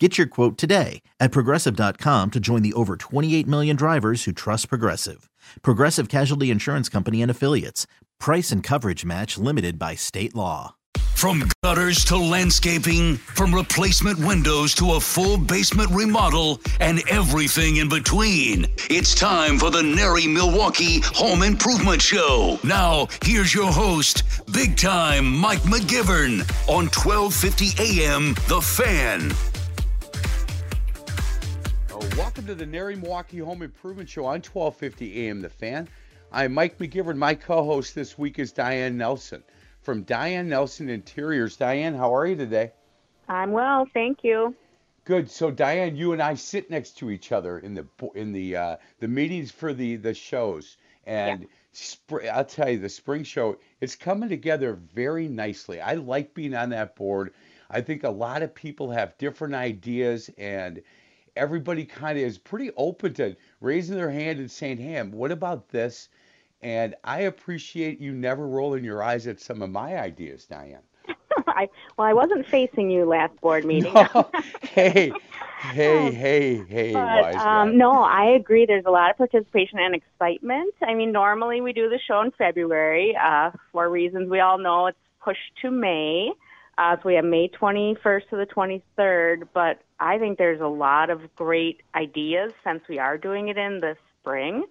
Get your quote today at progressive.com to join the over 28 million drivers who trust Progressive. Progressive Casualty Insurance Company and Affiliates. Price and coverage match limited by state law. From gutters to landscaping, from replacement windows to a full basement remodel, and everything in between. It's time for the NARI Milwaukee Home Improvement Show. Now, here's your host, big time Mike McGivern on 1250 AM The Fan. Welcome to the NARI Milwaukee Home Improvement Show on 1250 AM The Fan. I'm Mike McGivern. My co-host this week is Diane Nelson from Diane Nelson Interiors. Diane, how are you today? I'm well, thank you. Good. So Diane, you and I sit next to each other in the in the uh, the meetings for the the shows, and Yeah. spr- I'll tell you, the spring show it's coming together very nicely. I like being on that board. I think a lot of people have different ideas, and everybody kind of is pretty open to raising their hand and saying, "Hey, what about this?" And I appreciate you never rolling your eyes at some of my ideas, Diane. I, well, I wasn't facing you last board meeting. hey, hey, hey, hey, But um, no, I agree. There's a lot of participation and excitement. I mean, normally we do the show in February uh, for reasons we all know. It's pushed to May, uh, so we have May 21st to the 23rd. But I think there's a lot of great ideas since we are doing it in the spring.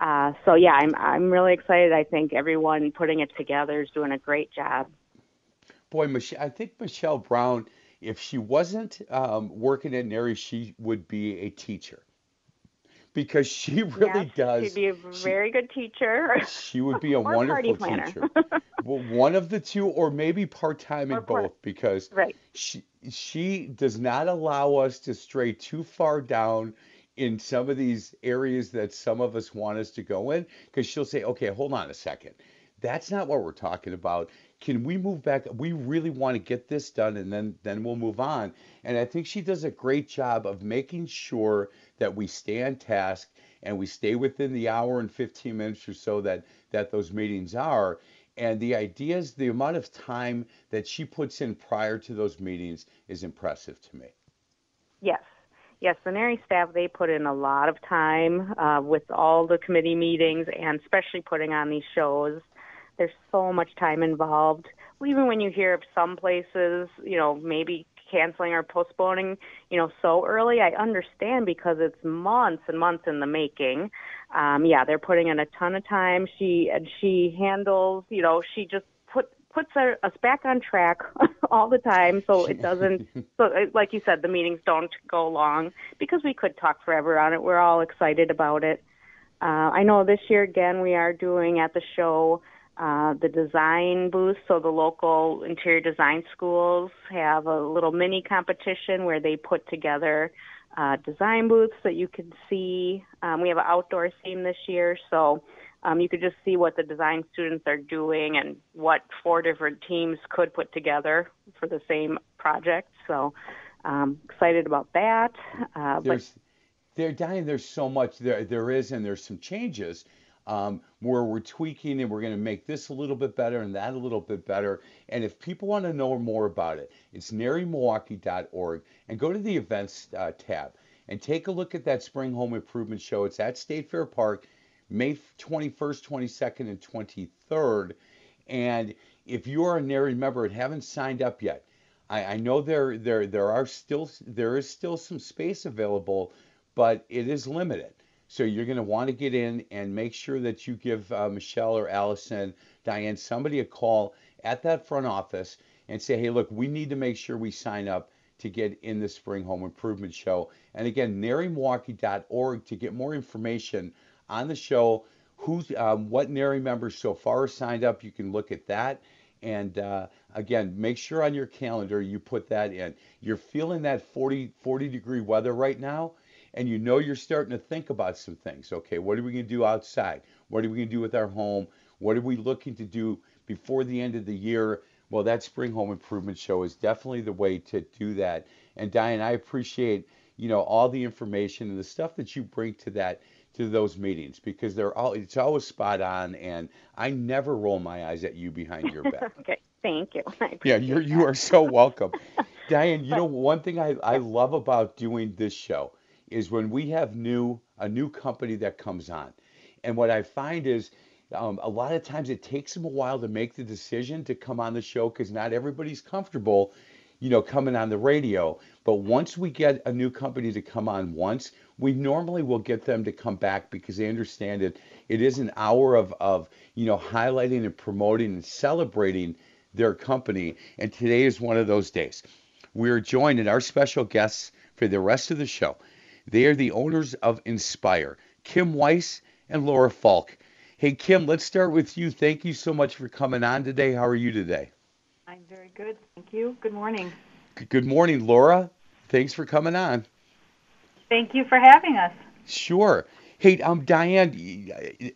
Uh, so yeah, I'm I'm really excited. I think everyone putting it together is doing a great job. Boy, Mich- I think Michelle Brown, if she wasn't um, working at NARI, she would be a teacher because she really Yes, does. She'd be a very good teacher. She would be a wonderful teacher. well, one of the two, or maybe part time in both, because Right. she she does not allow us to stray too far down in some of these areas that some of us want us to go in. Because she'll say, "Okay, hold on a second, that's not what we're talking about. Can we move back? We really want to get this done, and then then we'll move on." And I think she does a great job of making sure that we stay on task and we stay within the hour and 15 minutes or so that that those meetings are and the ideas the amount of time that she puts in prior to those meetings is impressive to me Yes. Yes, the NARI staff, they put in a lot of time uh, with all the committee meetings and especially putting on these shows. There's so much time involved. Even when you hear of some places, you know, maybe canceling or postponing, you know, so early, I understand because it's months and months in the making. Um, yeah, they're putting in a ton of time. She and she handles, you know, she just put puts our, us back on track all the time, so it doesn't. so, uh, like you said, the meetings don't go long because we could talk forever on it. We're all excited about it. Uh, I know this year again we are doing at the show uh, the design booth. So the local interior design schools have a little mini competition where they put together uh, design booths that you can see. Um, we have an outdoor theme this year, so um, you could just see what the design students are doing and what four different teams could put together for the same project. So um, excited about that. Uh, but there's there Diane, there's so much there there is and there's some changes um, where we're tweaking and we're going to make this a little bit better and that a little bit better. And if people want to know more about it it's narimilwaukee.org and go to the events uh, tab and take a look at that spring home improvement show. It's at state fair park may 21st 22nd and 23rd and if you are a NARI member and haven't signed up yet I, I know there there there are still there is still some space available, but it is limited. So you're going to want to get in and make sure that you give uh, Michelle or Allison, Diane, somebody a call at that front office and say, hey, look, we need to make sure we sign up to get in the Spring Home Improvement Show. And again, narimilwaukee.org to get more information on the show, who's um, what NARI members so far signed up. You can look at that. And uh, again, make sure on your calendar you put that in. You're feeling that 40, 40 degree weather right now, and you know you're starting to think about some things. Okay, what are we going to do outside? What are we going to do with our home? What are we looking to do before the end of the year? Well, that spring home improvement show is definitely the way to do that. And Diane, I appreciate you know all the information and the stuff that you bring to that to those meetings because they're all it's always spot on and I never roll my eyes at you behind your back. okay, thank you. Yeah, you're you are so welcome. Diane, you know one thing I, I love about doing this show is when we have new a new company that comes on. And what I find is um, a lot of times it takes them a while to make the decision to come on the show because not everybody's comfortable, you know, coming on the radio. But once we get a new company to come on once, we normally will get them to come back because they understand it. It is an hour of, of you know, highlighting and promoting and celebrating their company. And today is one of those days. We are joined in our special guests for the rest of the show. They are the owners of Inspier, Kim Weiss and Laura Falk. Hey, Kim, let's start with you. Thank you so much for coming on today. How are you today? I'm very good. Thank you. Good morning. Good morning, Laura. Thanks for coming on. Thank you for having us. Sure. Hey, um, Diane,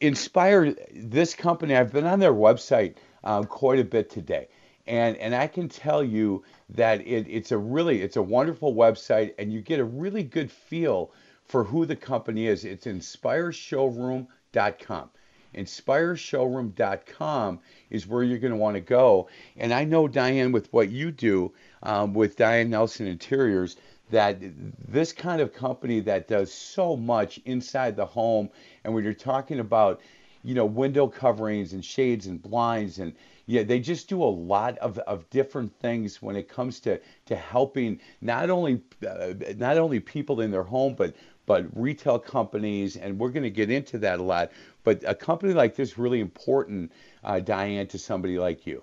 Inspier this company. I've been on their website um, quite a bit today, and and I can tell you that it, it's a really it's a wonderful website, and you get a really good feel for who the company is. It's inspiershowroom.com. InspierShowroom.com is where you're going to want to go. And I know, Diane, with what you do um, with Diane Nelson Interiors, that this kind of company that does so much inside the home, and when you're talking about, you know, window coverings and shades and blinds and yeah, they just do a lot of, of different things when it comes to, to helping not only uh, not only people in their home, but but retail companies, and we're going to get into that a lot. But a company like this really important, uh, Diane, to somebody like you.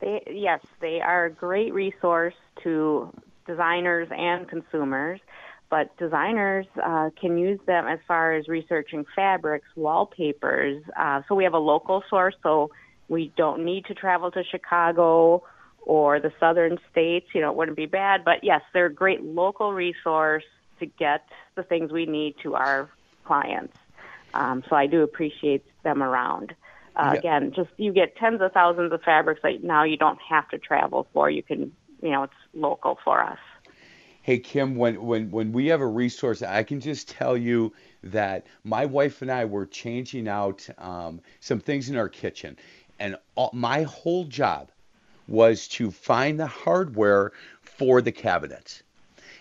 They, yes, they are a great resource to designers and consumers. But designers uh, can use them as far as researching fabrics, wallpapers. Uh, so we have a local source, so we don't need to travel to Chicago or the southern states. You know, it wouldn't be bad. But yes, they're a great local resource to get the things we need to our clients. Um, so I do appreciate them around. Uh, yeah. Again, just you get tens of thousands of fabrics that now you don't have to travel for. You can, you know, it's local for us. Hey Kim, when when when we have a resource, I can just tell you that my wife and I were changing out um, some things in our kitchen, and all, my whole job was to find the hardware for the cabinets.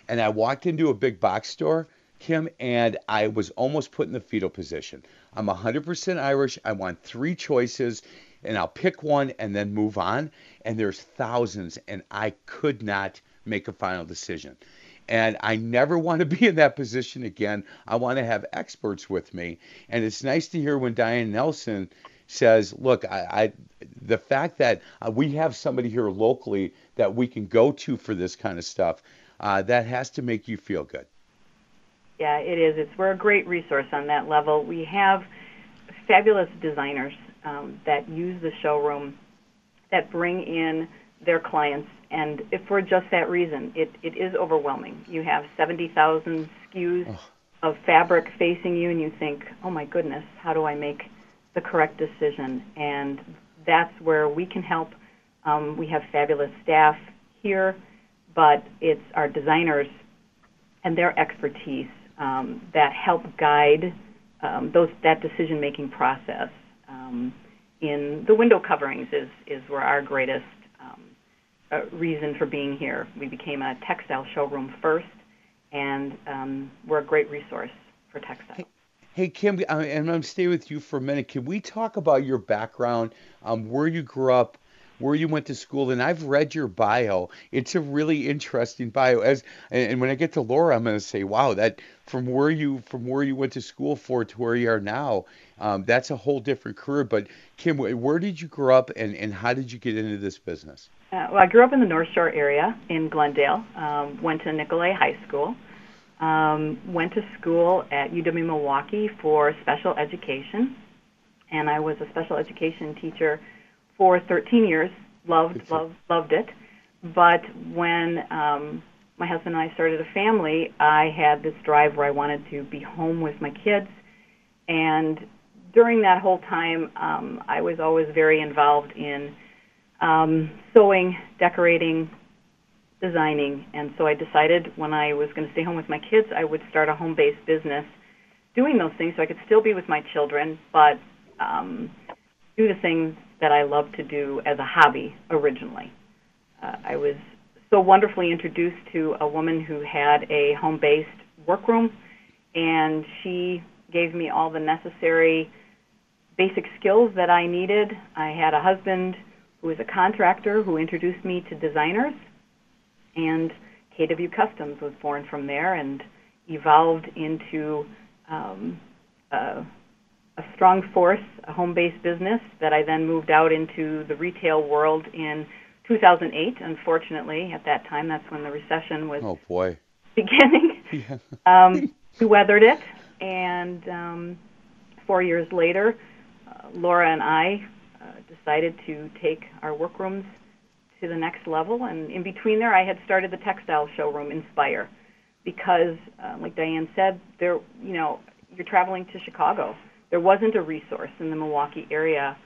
And I walked into a big box store, Kim, and I was almost put in the fetal position. I'm 100% Irish. I want three choices, and I'll pick one and then move on. And there's thousands, and I could not make a final decision. And I never want to be in that position again. I want to have experts with me. And it's nice to hear when Diane Nelson says, look, I, I the fact that uh, we have somebody here locally that we can go to for this kind of stuff, uh, that has to make you feel good. Yeah, it is. It's we're a great resource on that level. We have fabulous designers um, that use the showroom that bring in their clients, and if for just that reason, it, it is overwhelming. You have 70,000 SKUs oh. of fabric facing you, and you think, oh my goodness, how do I make the correct decision? And that's where we can help. Um, we have fabulous staff here, but it's our designers and their expertise um, that help guide um, those that decision making process. Um, in the window coverings is is where our greatest um, uh, reason for being here. We became a textile showroom first, and um, we're a great resource for textiles. Hey, Kim, and I'm going to stay with you for a minute. Can we talk about your background, um, where you grew up, where you went to school, and I've read your bio. It's a really interesting bio. As and when I get to Laura, I'm going to say, wow, that from where you from where you went to school for to where you are now, um, that's a whole different career. But Kim, where did you grow up, and and how did you get into this business? Uh, well, I grew up in the North Shore area in Glendale. Um, went to Nicolet High School. Um, went to school at UW Milwaukee for special education, and I was a special education teacher for 13 years. Loved, loved, loved it. But when um, my husband and I started a family, I had this drive where I wanted to be home with my kids and during that whole time, um, I was always very involved in um, sewing, decorating, designing, and so I decided when I was going to stay home with my kids, I would start a home-based business doing those things so I could still be with my children, but um, do the things that I love to do as a hobby originally. Uh, I was so wonderfully introduced to a woman who had a home-based workroom, and she gave me all the necessary basic skills that I needed. I had a husband who was a contractor who introduced me to designers, and KW Customs was born from there and evolved into um, a, a strong force, a home-based business that I then moved out into the retail world in 2008. Unfortunately, at that time, that's when the recession was oh boy beginning. yeah. um, we weathered it, and um, four years later, uh, Laura and I uh, decided to take our workrooms to the next level. And in between there, I had started the textile showroom Inspier, because, uh, like Diane said, there, you know, you're traveling to Chicago. There wasn't a resource in the Milwaukee area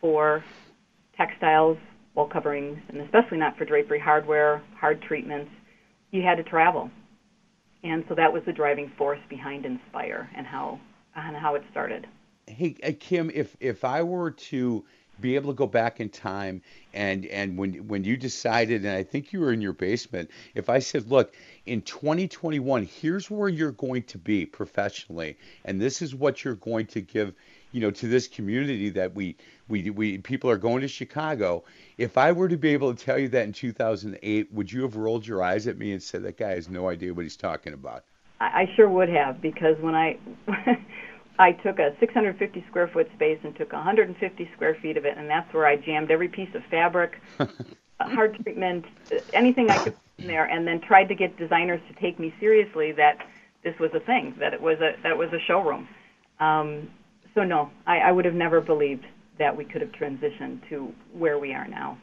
for textiles, wall coverings, and especially not for drapery hardware, hard treatments. You had to travel and so that was the driving force behind Inspier and how and how it started. Hey, uh, Kim, if if I were to be able to go back in time and and when when you decided and I think you were in your basement if I said look in 2021 here's where you're going to be professionally and this is what you're going to give you know to this community that we we we people are going to Chicago if I were to be able to tell you that in 2008, would you have rolled your eyes at me and said that guy has no idea what he's talking about? I sure would have because when I I took a 650 square foot space and took 150 square feet of it, and that's where I jammed every piece of fabric, hard treatment, anything I could in there, and then tried to get designers to take me seriously that this was a thing, that it was a that was a showroom. Um, so no, I, I would have never believed that we could have transitioned to where we are now.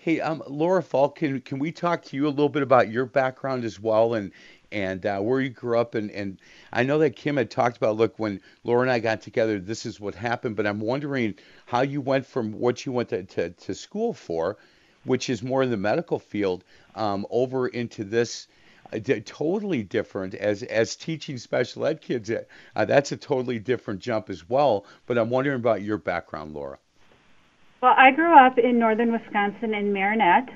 Hey, um, Laura Falk, can, can we talk to you a little bit about your background as well and and uh, where you grew up? And, and I know that Kim had talked about, look, when Laura and I got together, this is what happened, but I'm wondering how you went from what you went to, to, to school for, which is more in the medical field, um, over into this totally different as as teaching special ed kids. Uh, that's a totally different jump as well. But I'm wondering about your background, Laura. Well, I grew up in northern Wisconsin in Marinette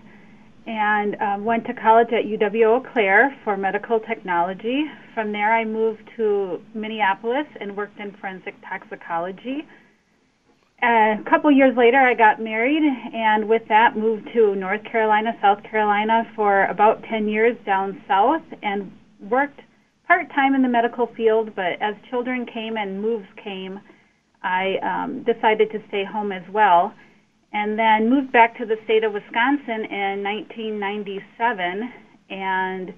and um, went to college at UW Eau Claire for medical technology. From there, I moved to Minneapolis and worked in forensic toxicology a couple years later, I got married, and with that, moved to North Carolina, South Carolina for about 10 years down south, and worked part time in the medical field. But as children came and moves came, I um, decided to stay home as well, and then moved back to the state of Wisconsin in 1997, and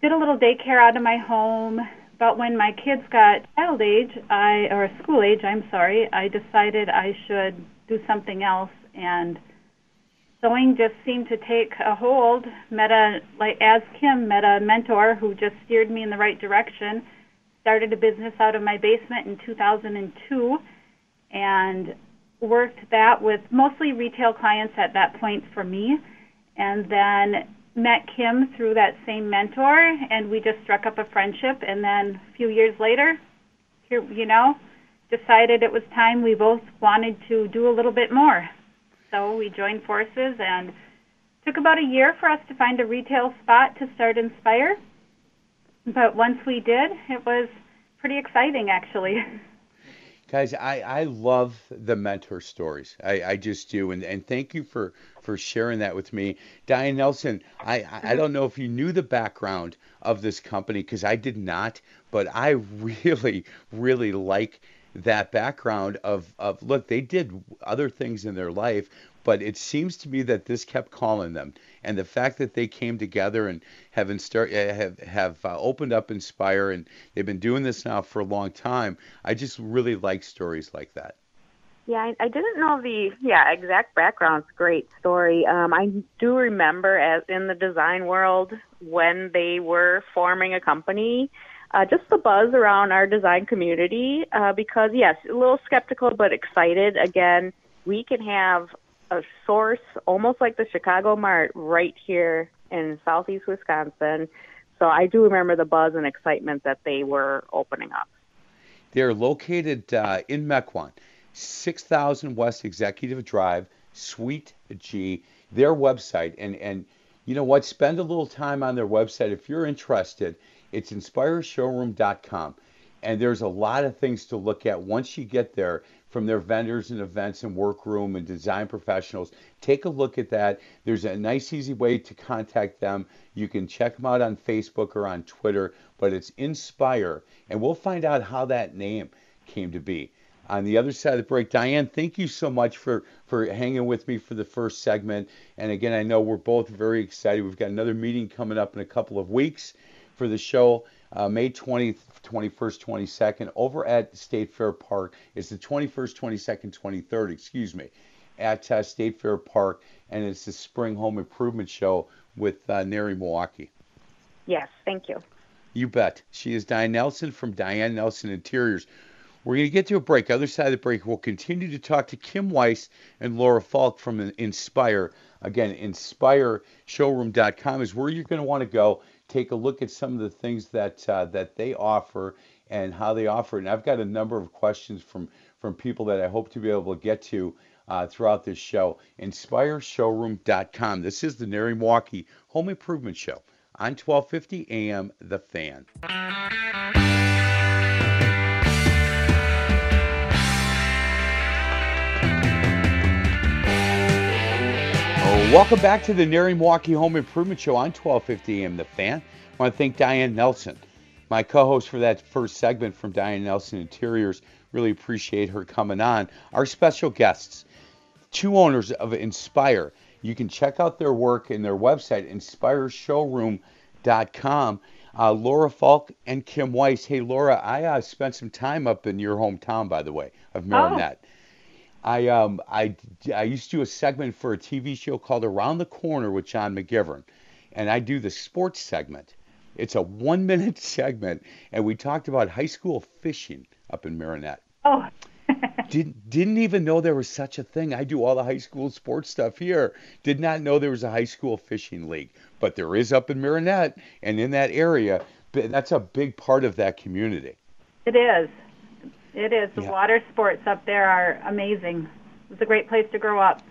did a little daycare out of my home but when my kids got child age, I or school age, I'm sorry, I decided I should do something else and sewing just seemed to take a hold. Met a like as Kim met a mentor who just steered me in the right direction. Started a business out of my basement in 2002 and worked that with mostly retail clients at that point for me and then met Kim through that same mentor, and we just struck up a friendship. And then a few years later, here, you know, decided it was time we both wanted to do a little bit more. So we joined forces, and took about a year for us to find a retail spot to start Inspier. But once we did, it was pretty exciting, actually. Guys, I, I love the mentor stories. I, I just do. And, and thank you for, for sharing that with me. Diane Nelson, I, I don't know if you knew the background of this company because I did not, but I really, really like that background of, of look, they did other things in their life, but it seems to me that this kept calling them and the fact that they came together and have instart, uh, have have uh, opened up Inspier and they've been doing this now for a long time. I just really like stories like that. Yeah, I, I didn't know the yeah exact background. It's a great story. Um, I do remember as in the design world when they were forming a company. uh, just the buzz around our design community uh, because, yes, a little skeptical but excited. Again, we can have a source almost like the Chicago Mart right here in southeast Wisconsin. So I do remember the buzz and excitement that they were opening up. They're located uh, in Mequon, 6000 West Executive Drive, Suite G. Their website, and and you know what? Spend a little time on their website if you're interested. It's inspiershowroom.com. And there's a lot of things to look at once you get there from their vendors and events and workroom and design professionals. Take a look at that. There's a nice, easy way to contact them. You can check them out on Facebook or on Twitter, but it's Inspier. And we'll find out how that name came to be. On the other side of the break, Diane, thank you so much for, for hanging with me for the first segment. And again, I know we're both very excited. We've got another meeting coming up in a couple of weeks for the show. Uh, May 20th, 21st, 22nd, over at State Fair Park. It's the 21st, 22nd, 23rd, excuse me, at uh, State Fair Park, and it's the Spring Home Improvement Show with uh, NARI Milwaukee. Yes, thank you. You bet. She is Diane Nelson from Diane Nelson Interiors. We're going to get to a break. Other side of the break, we'll continue to talk to Kim Weiss and Laura Falk from Inspier. Again, inspiershowroom.com is where you're going to want to go take a look at some of the things that uh, that they offer and how they offer. It. And I've got a number of questions from from people that I hope to be able to get to uh, throughout this show. InspierShowroom.com. This is the NARI Milwaukee Home Improvement Show on 1250 AM The Fan. Welcome back to the NARI Milwaukee Home Improvement Show on 1250 AM The Fan. I want to thank Diane Nelson, my co-host for that first segment from Diane Nelson Interiors. Really appreciate her coming on. Our special guests, two owners of Inspier. You can check out their work in their website, inspiershowroom.com. Uh, Laura Falk and Kim Weiss. Hey, Laura, I uh, spent some time up in your hometown, by the way, of Marinette. Oh. I um I I used to do a segment for a TV show called Around the Corner with John McGivern, and I do the sports segment. It's a one minute segment, and we talked about high school fishing up in Marinette. Oh. didn't didn't even know there was such a thing. I do all the high school sports stuff here. Did not know there was a high school fishing league, but there is up in Marinette and in that area. That's a big part of that community. It is. It is. The yeah. water sports up there are amazing. It's a great place to grow up.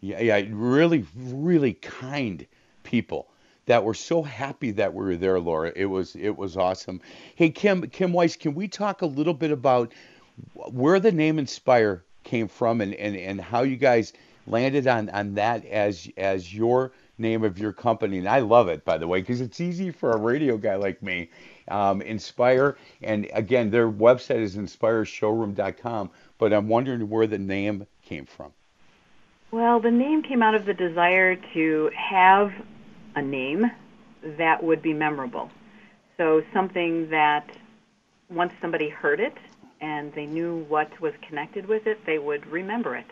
Yeah, yeah, really, really kind people that were so happy that we were there, Laura. It was it was awesome. Hey, Kim, Kim Weiss, can we talk a little bit about where the name Inspier came from and, and, and how you guys landed on, on that as as your name of your company? And I love it, by the way, because it's easy for a radio guy like me um, Inspier. And again, their website is inspiershowroom.com. But I'm wondering where the name came from. Well, the name came out of the desire to have a name that would be memorable. So something that once somebody heard it and they knew what was connected with it, they would remember it.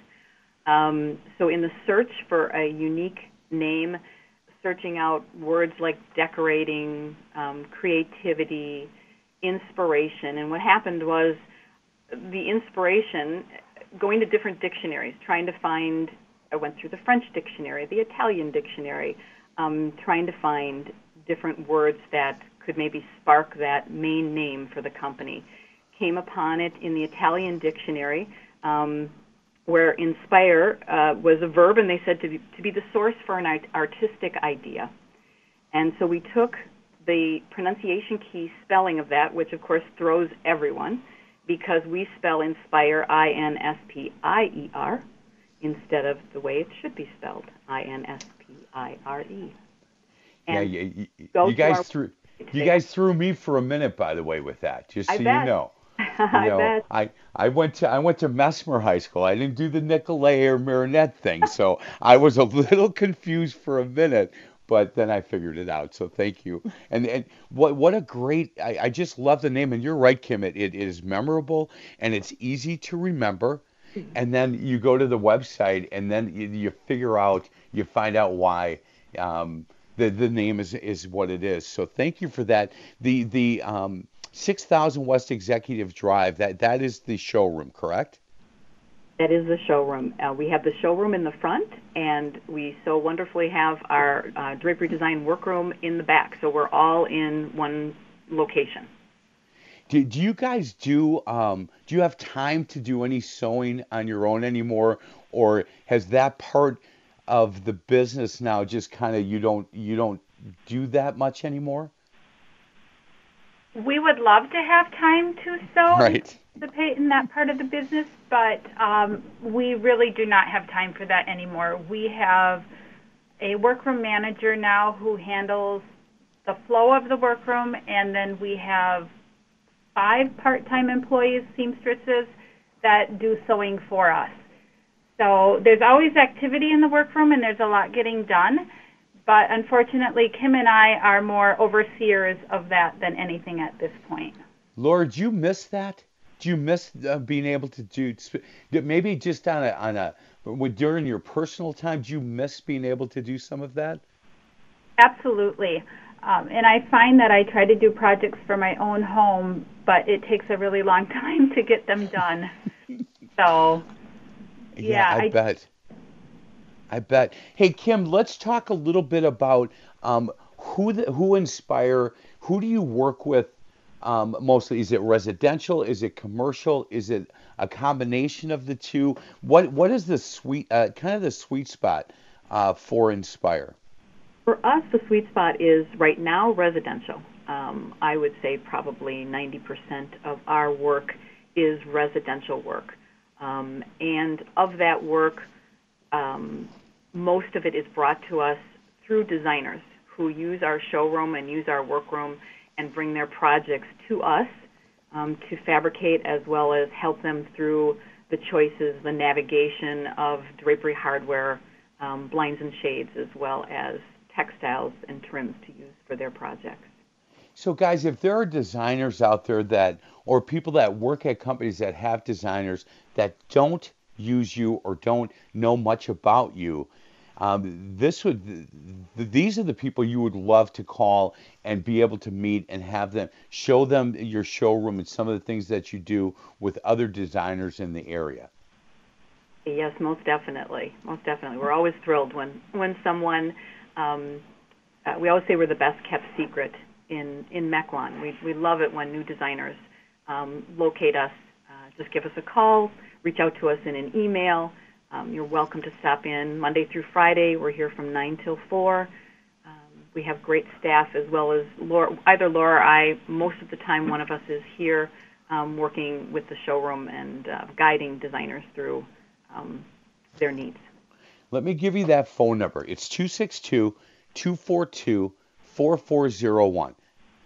Um, so in the search for a unique name, searching out words like decorating, um, creativity, inspiration. And what happened was the inspiration, going to different dictionaries, trying to find, I went through the French dictionary, the Italian dictionary, um, trying to find different words that could maybe spark that main name for the company. Came upon it in the Italian dictionary. Um, where inspire uh, was a verb, and they said to be, to be the source for an artistic idea. And so we took the pronunciation key spelling of that, which of course throws everyone, because we spell inspire I N S P I E R instead of the way it should be spelled I N S P I R E. Yeah, you, you, you guys threw you guys threw me for a minute, by the way, with that. Just so you know. I know, bet. I, I went to I went to Messmer High School. I didn't do the Nicolet or Marinette thing, so I was a little confused for a minute, but then I figured it out. So thank you. And and what what a great I, I just love the name. And you're right, Kim. It, it is memorable and it's easy to remember. And then you go to the website and then you, you figure out you find out why. Um, the, the name is, is what it is. So thank you for that. The the um, 6000 West Executive Drive. That that is the showroom, correct? That is the showroom. Uh, we have the showroom in the front, and we so wonderfully have our uh, drapery design workroom in the back. So we're all in one location. Do, do you guys do um, do you have time to do any sewing on your own anymore, or has that part of the business now just kind of you don't you don't do that much anymore? We would love to have time to sew Right. and participate in that part of the business, but um, we really do not have time for that anymore. We have a workroom manager now who handles the flow of the workroom, and then we have five part-time employees, seamstresses, that do sewing for us. So there's always activity in the workroom, and there's a lot getting done. But unfortunately, Kim and I are more overseers of that than anything at this point. Laura, do you miss that? Do you miss uh, being able to do maybe just on a on a during your personal time? Do you miss being able to do some of that? Absolutely. Um, and I find that I try to do projects for my own home, but it takes a really long time to get them done. so, Yeah, I, I- bet. I bet. Hey, Kim, let's talk a little bit about um, who the, who inspire. Who do you work with um, mostly? Is it residential? Is it commercial? Is it a combination of the two? What what is the sweet uh, kind of the sweet spot uh, for Inspier? For us, the sweet spot is right now residential. Um, I would say probably 90% of our work is residential work. Um, and of that work, um, most of it is brought to us through designers who use our showroom and use our workroom and bring their projects to us um, to fabricate as well as help them through the choices, the navigation of drapery hardware, um, blinds and shades, as well as textiles and trims to use for their projects. So, guys, if there are designers out there that, or people that work at companies that have designers that don't use you or don't know much about you, um, this would, th- these are the people you would love to call and be able to meet and have them show them your showroom and some of the things that you do with other designers in the area. Yes, most definitely, most definitely. We're always thrilled when when someone. Um, uh, we always say we're the best kept secret in in Mequon. We we love it when new designers um, locate us. Uh, just give us a call, reach out to us in an email. Um, you're welcome to stop in Monday through Friday. We're here from nine till four. Um, we have great staff as well as Laura, either Laura or I. Most of the time, one of us is here um, working with the showroom and uh, guiding designers through um, their needs. Let me give you that phone number. It's 262 242 4401.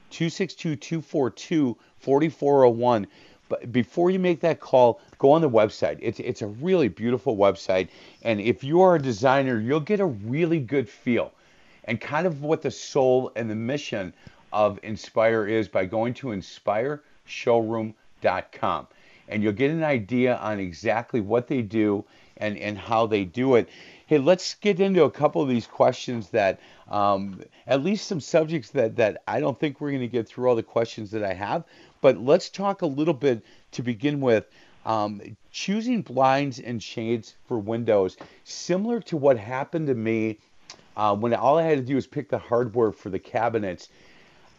262 242 4401. But before you make that call, go on the website. It's, it's a really beautiful website. And if you are a designer, you'll get a really good feel and kind of what the soul and the mission of Inspier is by going to inspiershowroom.com. And you'll get an idea on exactly what they do and, and how they do it. Hey, let's get into a couple of these questions that, um, at least some subjects that, that I don't think we're going to get through all the questions that I have, but let's talk a little bit to begin with. Um, choosing blinds and shades for windows, similar to what happened to me uh, when all I had to do was pick the hardware for the cabinets.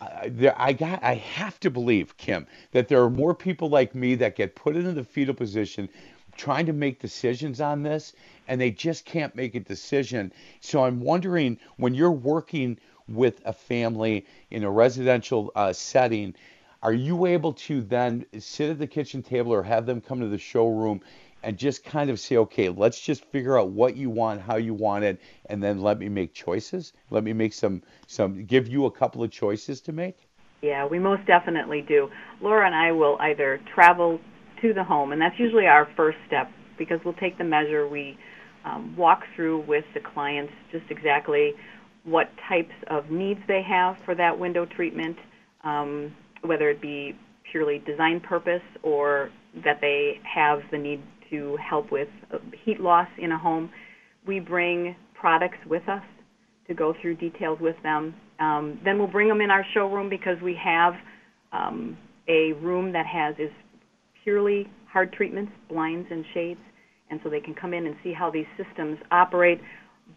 I, there, I got. I have to believe, Kim, that there are more people like me that get put into the fetal position, trying to make decisions on this, and they just can't make a decision. So I'm wondering when you're working with a family in a residential uh, setting, are you able to then sit at the kitchen table or have them come to the showroom and just kind of say, okay, let's just figure out what you want, how you want it, and then let me make choices. Let me make some some give you a couple of choices to make. Yeah, we most definitely do. Laura and I will either travel to the home, and that's usually our first step because we'll take the measure. We um, walk through with the clients just exactly what types of needs they have for that window treatment, um, whether it be purely design purpose or that they have the need to help with heat loss in a home. We bring products with us to go through details with them. Um, then we'll bring them in our showroom because we have um, a room that has is purely hard treatments, blinds and shades, and so they can come in and see how these systems operate,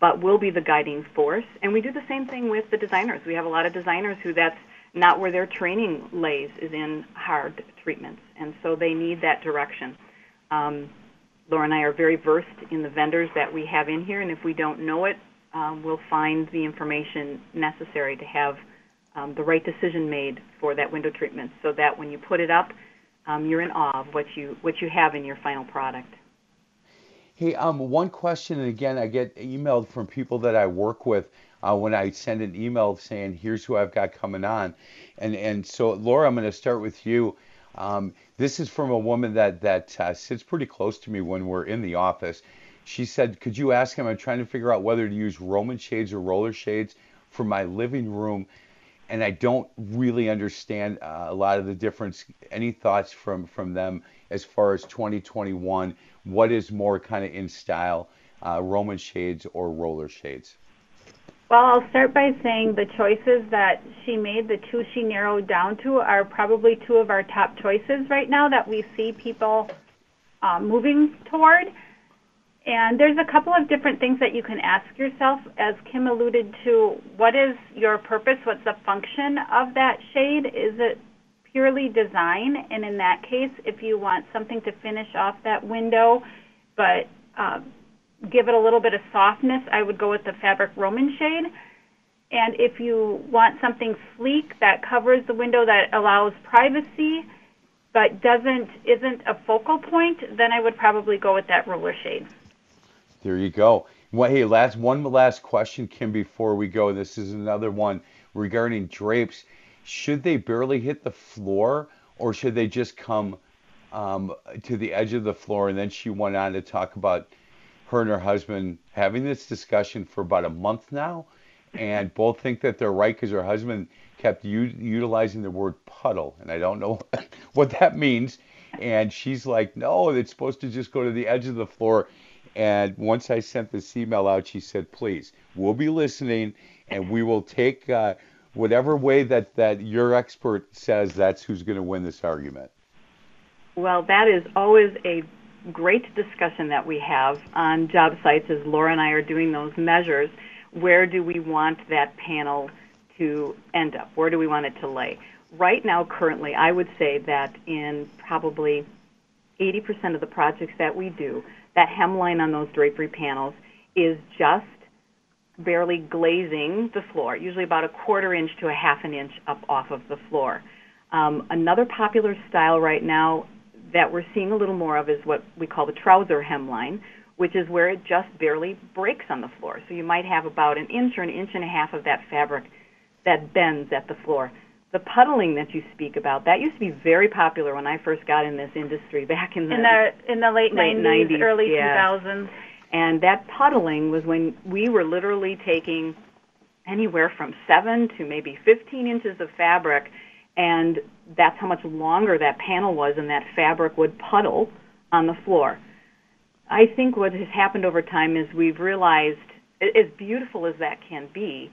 but we'll be the guiding force. And we do the same thing with the designers. We have a lot of designers who that's not where their training lays is in hard treatments, and so they need that direction. Um, Laura and I are very versed in the vendors that we have in here, and if we don't know it, um, we'll find the information necessary to have um, the right decision made for that window treatment, so that when you put it up, um, you're in awe of what you what you have in your final product. Hey, um, one question, and again, I get emailed from people that I work with uh, when I send an email saying, "Here's who I've got coming on," and and so Laura, I'm going to start with you. Um, this is from a woman that that uh, sits pretty close to me when we're in the office. She said, "Could you ask him? I'm trying to figure out whether to use Roman shades or roller shades for my living room." and I don't really understand uh, a lot of the difference. Any thoughts from from them as far as 2021? What is more kind of in style, uh, Roman shades or roller shades? Well, I'll start by saying the choices that she made, the two she narrowed down to, are probably two of our top choices right now that we see people uh, moving toward. And there's a couple of different things that you can ask yourself. As Kim alluded to, what is your purpose? What's the function of that shade? Is it purely design? And in that case, if you want something to finish off that window, but uh, give it a little bit of softness, I would go with the fabric Roman shade. And if you want something sleek that covers the window that allows privacy, but doesn't isn't a focal point, then I would probably go with that roller shade. There you go. Well, hey, last one last question, Kim, before we go. This is another one regarding drapes. Should they barely hit the floor, or should they just come um, to the edge of the floor? And then she went on to talk about her and her husband having this discussion for about a month now, and both think that they're right because her husband kept u- utilizing the word puddle, and I don't know what that means. And she's like, no, it's supposed to just go to the edge of the floor. And once I sent this email out, she said, please, we'll be listening and we will take uh, whatever way that, that your expert says that's who's going to win this argument. Well, that is always a great discussion that we have on job sites as Laura and I are doing those measures. Where do we want that panel to end up? Where do we want it to lay? Right now, currently, I would say that in probably 80% of the projects that we do, that hemline on those drapery panels is just barely glazing the floor, usually about a quarter inch to a half an inch up off of the floor. Um, another popular style right now that we're seeing a little more of is what we call the trouser hemline, which is where it just barely breaks on the floor. So you might have about an inch or an inch and a half of that fabric that bends at the floor the puddling that you speak about that used to be very popular when I first got in this industry back in the in the in the late, late 90s, 90s early yeah. 2000s. And that puddling was when we were literally taking anywhere from 7 to maybe 15 inches of fabric and that's how much longer that panel was and that fabric would puddle on the floor. I think what has happened over time is we've realized as beautiful as that can be,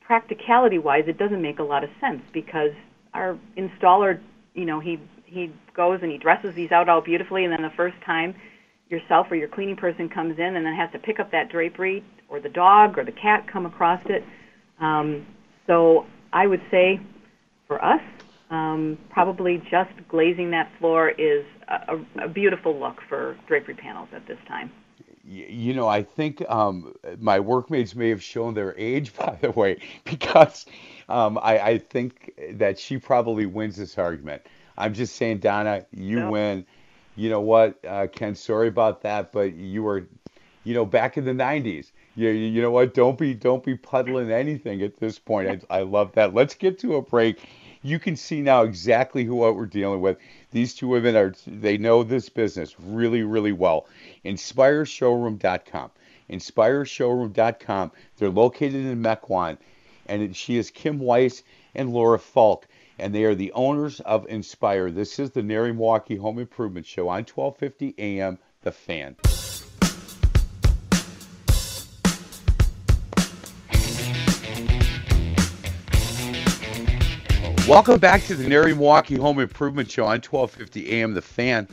practicality wise, it doesn't make a lot of sense because our installer, you know, he he goes and he dresses these out all beautifully, and then the first time yourself or your cleaning person comes in and then has to pick up that drapery or the dog or the cat come across it. Um, so I would say for us, um, probably just glazing that floor is a, a beautiful look for drapery panels at this time you know, I think um, my workmates may have shown their age, by the way, because um, I, I, think that she probably wins this argument. I'm just saying, Donna, you no. win. You know what, uh, Ken? Sorry about that, but you were, you know, back in the '90s. You, you know what? Don't be don't be puddling anything at this point. I, I love that. Let's get to a break you can see now exactly who what we're dealing with. These two women are they know this business really, really well. InspierShowroom.com. InspierShowroom.com. They're located in Mequon, and she is Kim Weiss and Laura Falk, and they are the owners of Inspier. This is the NARI Milwaukee Home Improvement Show on 1250 AM. The Fan. Welcome back to the NARI Milwaukee Home Improvement Show on 1250 AM The Fan.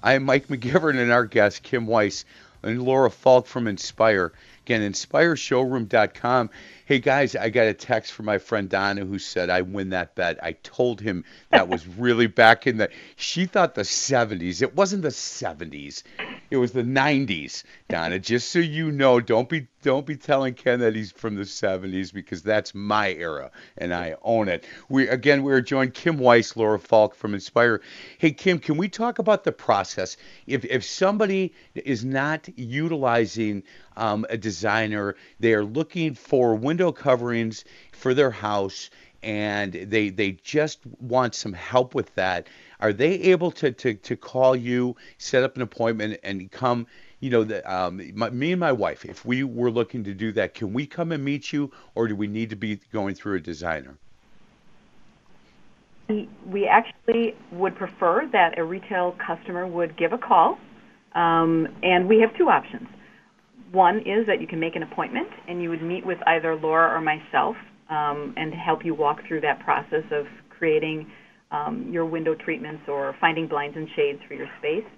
I'm Mike McGivern and our guest, Kim Weiss and Laura Falk from Inspier. Again, inspiershowroom.com. Hey guys, I got a text from my friend Donna who said I win that bet. I told him that was really back in the. She thought the 70s. It wasn't the 70s. It was the 90s, Donna. Just so you know, don't be don't be telling Ken that he's from the 70s because that's my era and I own it. We again we are joined Kim Weiss, Laura Falk from Inspier. Hey Kim, can we talk about the process? If if somebody is not utilizing um, a designer, they are looking for window coverings for their house and they they just want some help with that. Are they able to to, to call you set up an appointment and come you know the, um, me and my wife if we were looking to do that can we come and meet you or do we need to be going through a designer? We actually would prefer that a retail customer would give a call um, and we have two options one is that you can make an appointment and you would meet with either Laura or myself um, and help you walk through that process of creating um, your window treatments or finding blinds and shades for your space.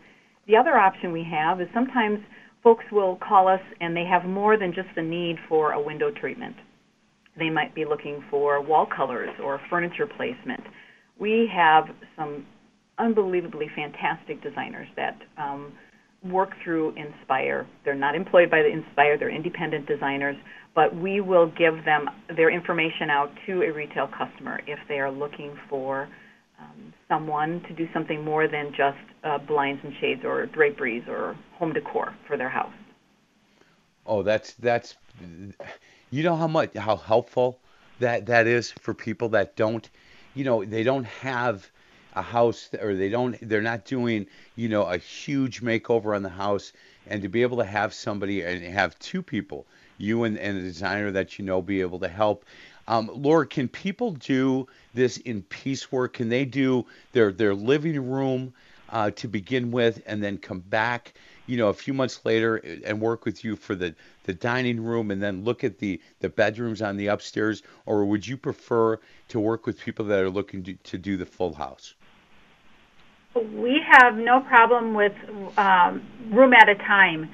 The other option we have is sometimes folks will call us and they have more than just the need for a window treatment. They might be looking for wall colors or furniture placement. We have some unbelievably fantastic designers that um, work through Inspier. They're not employed by the Inspier, they're independent designers, but we will give them their information out to a retail customer if they are looking for um, someone to do something more than just uh, blinds and shades or draperies or home decor for their house. Oh, that's that's you know how much how helpful that that is for people that don't you know they don't have a house or they don't they're not doing you know a huge makeover on the house and to be able to have somebody and have two people you and, and the designer that you know be able to help um, Laura, can people do this in piecework? Can they do their their living room uh, to begin with, and then come back, you know, a few months later and work with you for the the dining room, and then look at the the bedrooms on the upstairs, or would you prefer to work with people that are looking to, to do the full house? We have no problem with um, room at a time.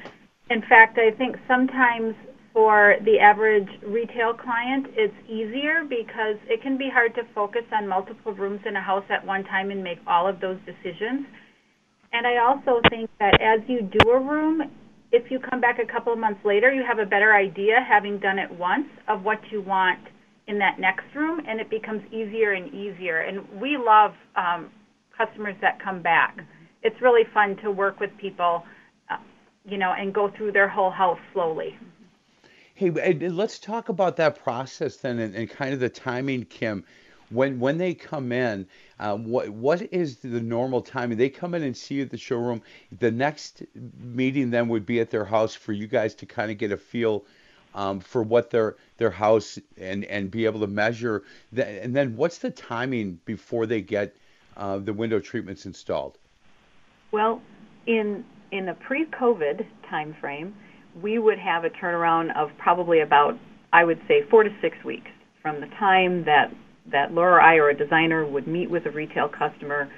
In fact, I think sometimes for the average retail client, it's easier because it can be hard to focus on multiple rooms in a house at one time and make all of those decisions. And I also think that as you do a room, if you come back a couple of months later, you have a better idea, having done it once, of what you want in that next room, and it becomes easier and easier. And we love um, customers that come back. It's really fun to work with people, uh, you know, and go through their whole house slowly. Hey, let's talk about that process then, and, and kind of the timing, Kim. When when they come in, uh, what what is the normal timing? They come in and see you at the showroom. The next meeting then would be at their house for you guys to kind of get a feel um, for what their their house and and be able to measure. That, and then what's the timing before they get uh, the window treatments installed? Well, in in a pre-COVID timeframe, we would have a turnaround of probably about, I would say, four to six weeks from the time that that Laura or I or a designer would meet with a retail customer,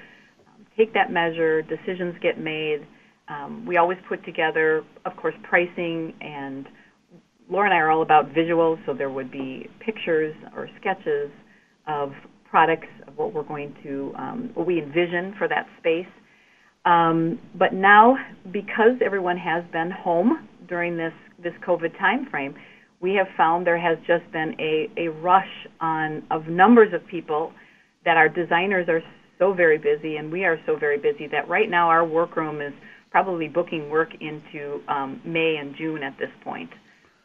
um, take that measure, decisions get made. Um, we always put together, of course, pricing and Laura and I are all about visuals, so there would be pictures or sketches of products of what we're going to, um, what we envision for that space. Um, but now, because everyone has been home during this this COVID timeframe, we have found there has just been a, a rush on of numbers of people that our designers are so very busy and we are so very busy that right now our workroom is probably booking work into um, May and June at this point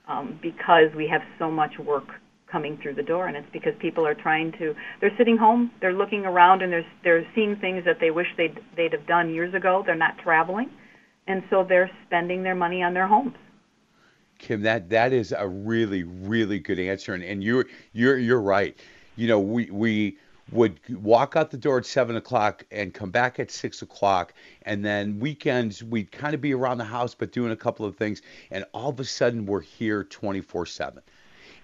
um, because we have so much work coming through the door, and it's because people are trying to. They're sitting home, they're looking around, and they're they're seeing things that they wish they'd they'd have done years ago. They're not traveling, and so they're spending their money on their homes. Kim, that that is a really really good answer, and and you're you're you're right. You know, we we would walk out the door at seven o'clock and come back at six o'clock, and then weekends we'd kind of be around the house but doing a couple of things, and all of a sudden we're here twenty four seven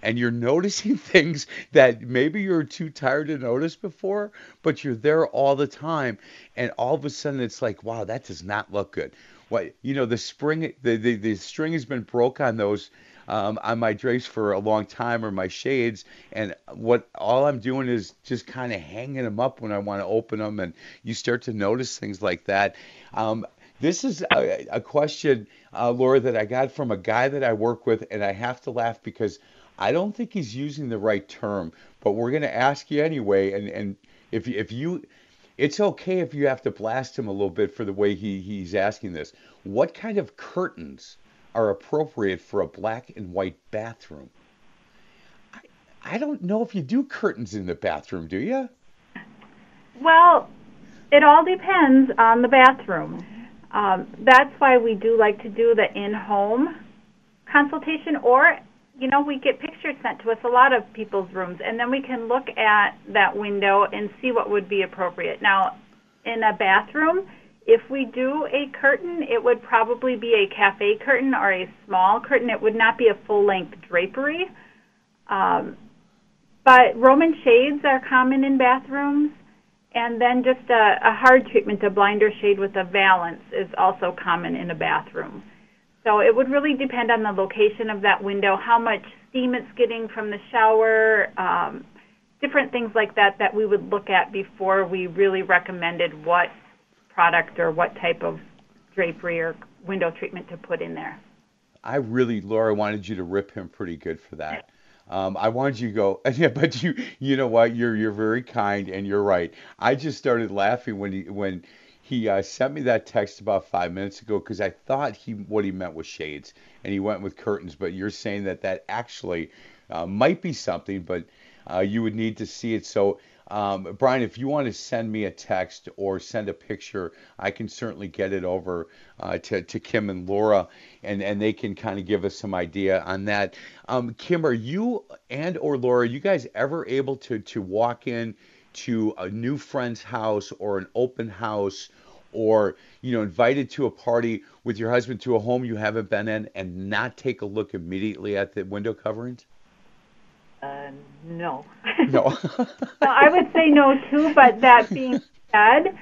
and you're noticing things that maybe you're too tired to notice before, but you're there all the time, and all of a sudden it's like, wow, that does not look good. What you know, the spring, the the, the string has been broke on those. Um, on my drapes for a long time or my shades and what all I'm doing is just kind of hanging them up when I want to open them and you start to notice things like that um, this is a, a question, uh, Laura, that I got from a guy that I work with, and I have to laugh because I don't think he's using the right term. But we're going to ask you anyway, and and if if you, it's okay if you have to blast him a little bit for the way he he's asking this. What kind of curtains are appropriate for a black and white bathroom? I, I don't know if you do curtains in the bathroom, do you? Well, it all depends on the bathroom. Um, that's why we do like to do the in-home consultation, or you know, we get pictures sent to us a lot of people's rooms, and then we can look at that window and see what would be appropriate. Now, in a bathroom, if we do a curtain, it would probably be a cafe curtain or a small curtain. It would not be a full-length drapery. Um, but Roman shades are common in bathrooms. And then just a, a hard treatment, a blinder shade with a valance, is also common in a bathroom. So it would really depend on the location of that window, how much steam it's getting from the shower, um, different things like that that we would look at before we really recommended what product or what type of drapery or window treatment to put in there. I really, Laura, wanted you to rip him pretty good for that. Um, I wanted you to go, yeah, but you, you know what? You're you're very kind and you're right. I just started laughing when he when he uh, sent me that text about five minutes ago because I thought he what he meant was shades and he went with curtains. But you're saying that that actually uh, might be something, but uh, you would need to see it. So um, Brian, if you want to send me a text or send a picture, I can certainly get it over uh, to, to Kim and Laura, and, and they can kind of give us some idea on that. Um, Kim, are you and or Laura, you guys ever able to to walk in to a new friend's house or an open house? Or you know invited to a party with your husband to a home you haven't been in and not take a look immediately at the window coverings uh, no. No. well, I would say no too, but that being said,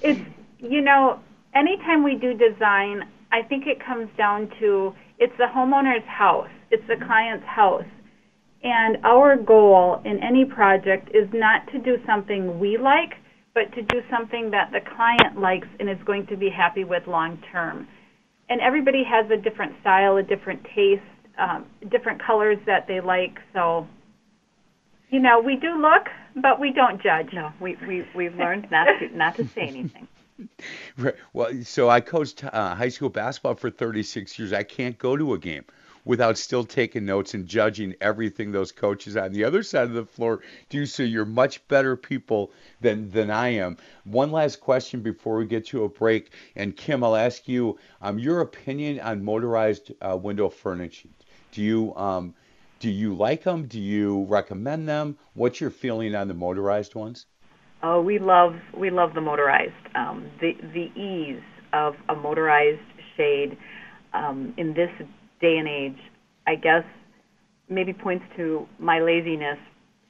it's, you know, anytime we do design, I think it comes down to it's the homeowner's house, it's the client's house. And our goal in any project is not to do something we like, but to do something that the client likes and is going to be happy with long term. And everybody has a different style, a different taste, um, different colors that they like. So, you know, we do look, but we don't judge. No, we we we've learned not to not to say anything. Right. Well, so I coached uh, high school basketball for 36 years. I can't go to a game without still taking notes and judging everything those coaches on the other side of the floor do. So you're much better people than than I am. One last question before we get to a break, and Kim, I'll ask you um, your opinion on motorized uh, window furniture. Do you um, do you like them? Do you recommend them? What's your feeling on the motorized ones? Oh, we love we love the motorized. Um, the the ease of a motorized shade um, in this day and age, I guess, maybe points to my laziness.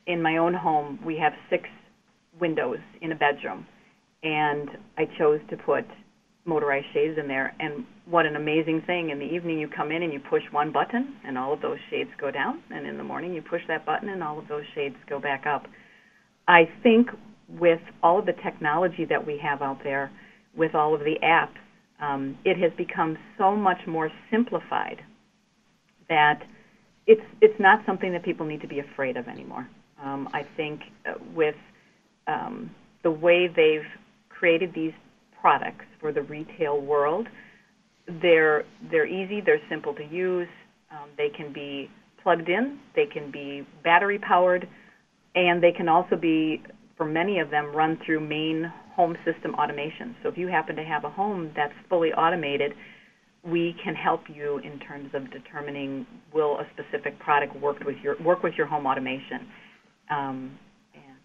In my own home, we have six windows in a bedroom, and I chose to put motorized shades in there. And what an amazing thing. In the evening, you come in and you push one button, and all of those shades go down. And in the morning, you push that button, and all of those shades go back up. I think with all of the technology that we have out there, with all of the apps, um, it has become so much more simplified that it's it's not something that people need to be afraid of anymore. Um, I think with um, the way they've created these products for the retail world. They're they're easy, they're simple to use. Um, they can be plugged in, they can be battery powered, and they can also be, for many of them, run through main home system automation. So if you happen to have a home that's fully automated, we can help you in terms of determining will a specific product work with your work with your home automation. Um, and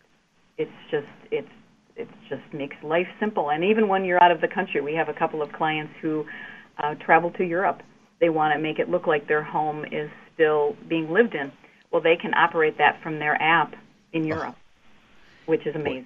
it's just it's it just makes life simple. And even when you're out of the country, we have a couple of clients who uh, travel to Europe. They want to make it look like their home is still being lived in. Well, they can operate that from their app in Europe, which is amazing.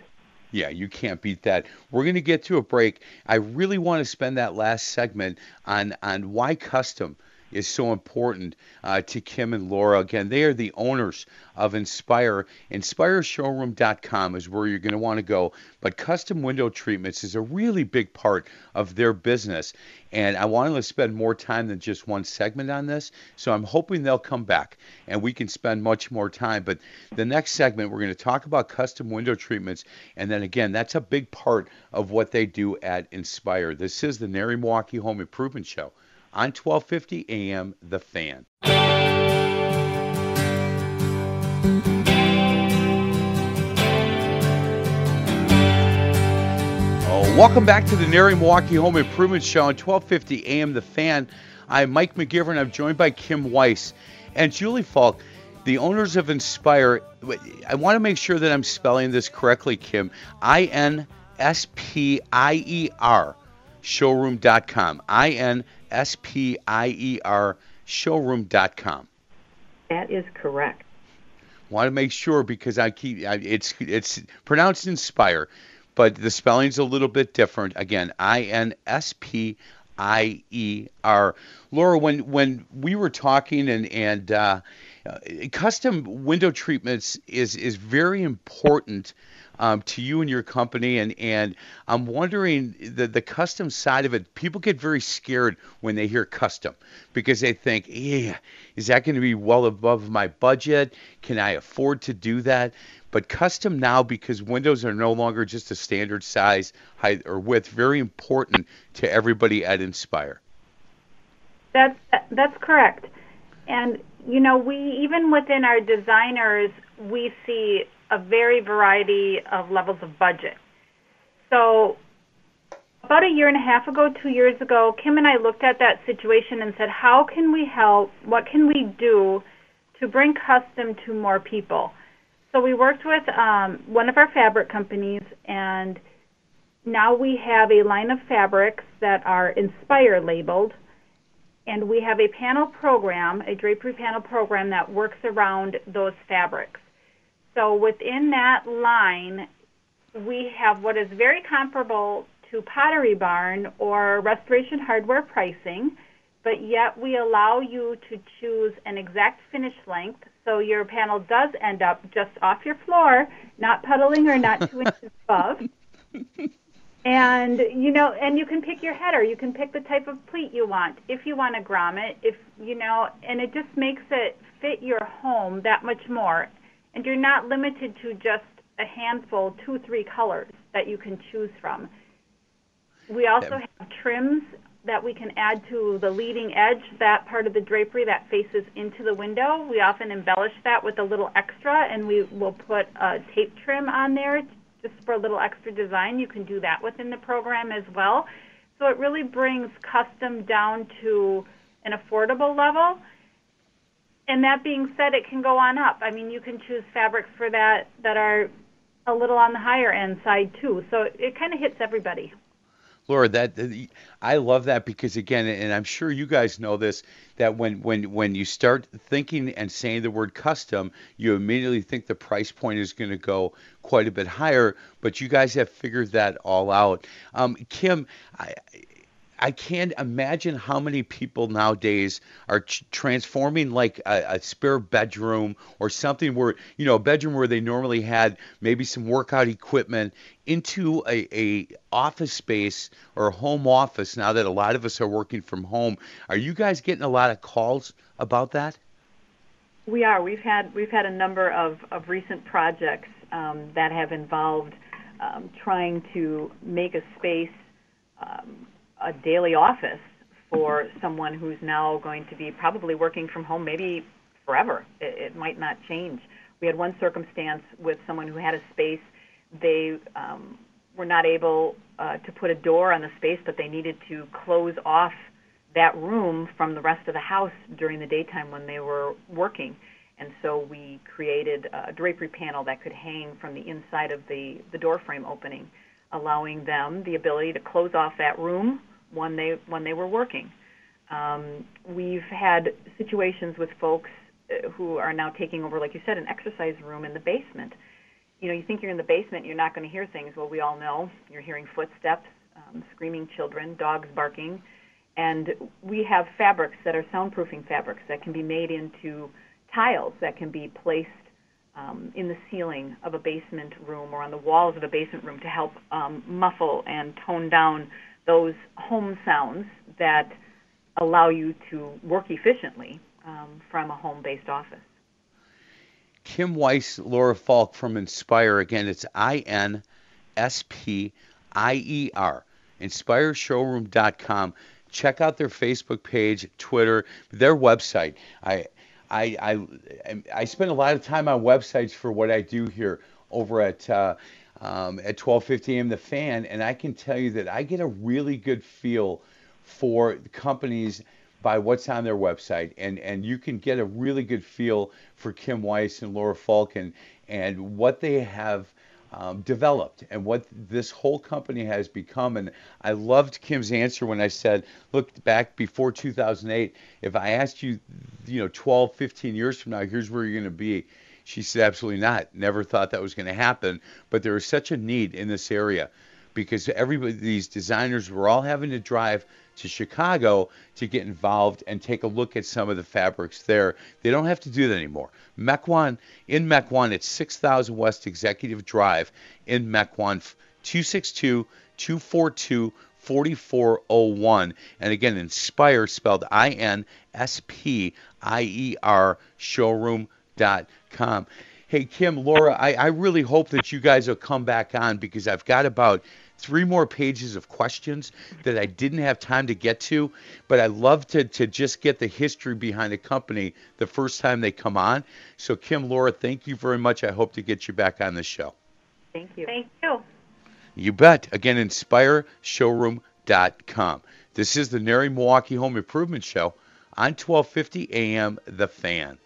Yeah, you can't beat that. We're going to get to a break. I really want to spend that last segment on on why custom is so important uh, to Kim and Laura. Again, they are the owners of Inspier. InspierShowroom.com is where you're going to want to go. But custom window treatments is a really big part of their business. And I wanted to spend more time than just one segment on this. So I'm hoping they'll come back and we can spend much more time. But the next segment, we're going to talk about custom window treatments. And then again, that's a big part of what they do at Inspier. This is the NARI Milwaukee Home Improvement Show on 1250 AM The Fan. Oh, welcome back to the NARI Milwaukee Home Improvement Show on 1250 AM The Fan. I'm Mike McGivern. I'm joined by Kim Weiss and Julie Falk, the owners of Inspier. I want to make sure that I'm spelling this correctly, Kim. I N S P I E R showroom.com. I N S P I E R showroom.com. That is correct. Want to make sure because I keep I, it's it's pronounced inspire, but the spelling's a little bit different. Again, I N S P I E R. Laura, when when we were talking and and uh, uh, custom window treatments is is very important um, to you and your company. And, and I'm wondering the, the custom side of it, people get very scared when they hear custom because they think, yeah, is that going to be well above my budget? Can I afford to do that? But custom now, because windows are no longer just a standard size, height, or width, very important to everybody at Inspier. That's that's correct. And you know, we even within our designers, we see a very variety of levels of budget. So about a year and a half ago, two years ago, Kim and I looked at that situation and said, how can we help? What can we do to bring custom to more people? So we worked with um, one of our fabric companies, and now we have a line of fabrics that are Inspier labeled, and we have a panel program, a drapery panel program that works around those fabrics. So within that line, we have what is very comparable to Pottery Barn or Restoration Hardware pricing, but yet we allow you to choose an exact finish length so your panel does end up just off your floor, not puddling or not two inches above. And you know, and you can pick your header. You can pick the type of pleat you want. If you want a grommet, if you know, and it just makes it fit your home that much more and you're not limited to just a handful, two, three colors that you can choose from. We also have trims that we can add to the leading edge, that part of the drapery that faces into the window. We often embellish that with a little extra, and we will put a tape trim on there just for a little extra design. You can do that within the program as well. So it really brings custom down to an affordable level and that being said, it can go on up. I mean, you can choose fabrics for that that are a little on the higher end side too. So it, it kind of hits everybody. Laura, that I love that because again, and I'm sure you guys know this, that when when when you start thinking and saying the word custom, you immediately think the price point is going to go quite a bit higher. But you guys have figured that all out. Um, Kim, I, I can't imagine how many people nowadays are ch- transforming like a, a, spare bedroom or something where you know a bedroom where they normally had maybe some workout equipment into a, a office space or a home office. Now that a lot of us are working from home, are you guys getting a lot of calls about that? We are. We've had we've had a number of, of recent projects um, that have involved um, trying to make a space um, a daily office for someone who's now going to be probably working from home maybe forever. It, it might not change. We had one circumstance with someone who had a space. They um, were not able uh, to put a door on the space, but they needed to close off that room from the rest of the house during the daytime when they were working. And so we created a drapery panel that could hang from the inside of the, the door frame opening, allowing them the ability to close off that room when they when they were working. Um, we've had situations with folks uh, who are now taking over, like you said, an exercise room in the basement. You know, you think you're in the basement, you're not going to hear things. Well, we all know you're hearing footsteps, um, screaming children, dogs barking, and we have fabrics that are soundproofing fabrics that can be made into tiles that can be placed um, in the ceiling of a basement room or on the walls of a basement room to help um, muffle and tone down those home sounds that allow you to work efficiently um, from a home based office. Kim Weiss, Laura Falk from Inspier. Again, it's I N S P I E R. InspierShowroom.com. Check out their Facebook page, Twitter, their website. I, I, I, I spend a lot of time on websites for what I do here over at uh, um, at 12:50 a.m. The Fan, and I can tell you that I get a really good feel for companies by what's on their website, and and you can get a really good feel for Kim Weiss and Laura Falcon and what they have um, developed and what this whole company has become. And I loved Kim's answer when I said, look back before 2008, if I asked you, you know, 12, 15 years from now, here's where you're going to be. She said, absolutely not. Never thought that was going to happen. But there is such a need in this area because everybody, these designers were all having to drive to Chicago to get involved and take a look at some of the fabrics there. They don't have to do that anymore. Mequon, in Mequon, it's 6000 West Executive Drive in Mequon, 262 242 4401. And again, Inspier spelled I N S P I E R showroom.com. Hey, Kim, Laura, I, I really hope that you guys will come back on because I've got about three more pages of questions that I didn't have time to get to, but I love to, to just get the history behind the company the first time they come on. So, Kim, Laura, thank you very much. I hope to get you back on the show. Thank you. Thank you. You bet. Again, inspiershowroom.com. This is the NARI Milwaukee Home Improvement Show on 1250 AM The Fan.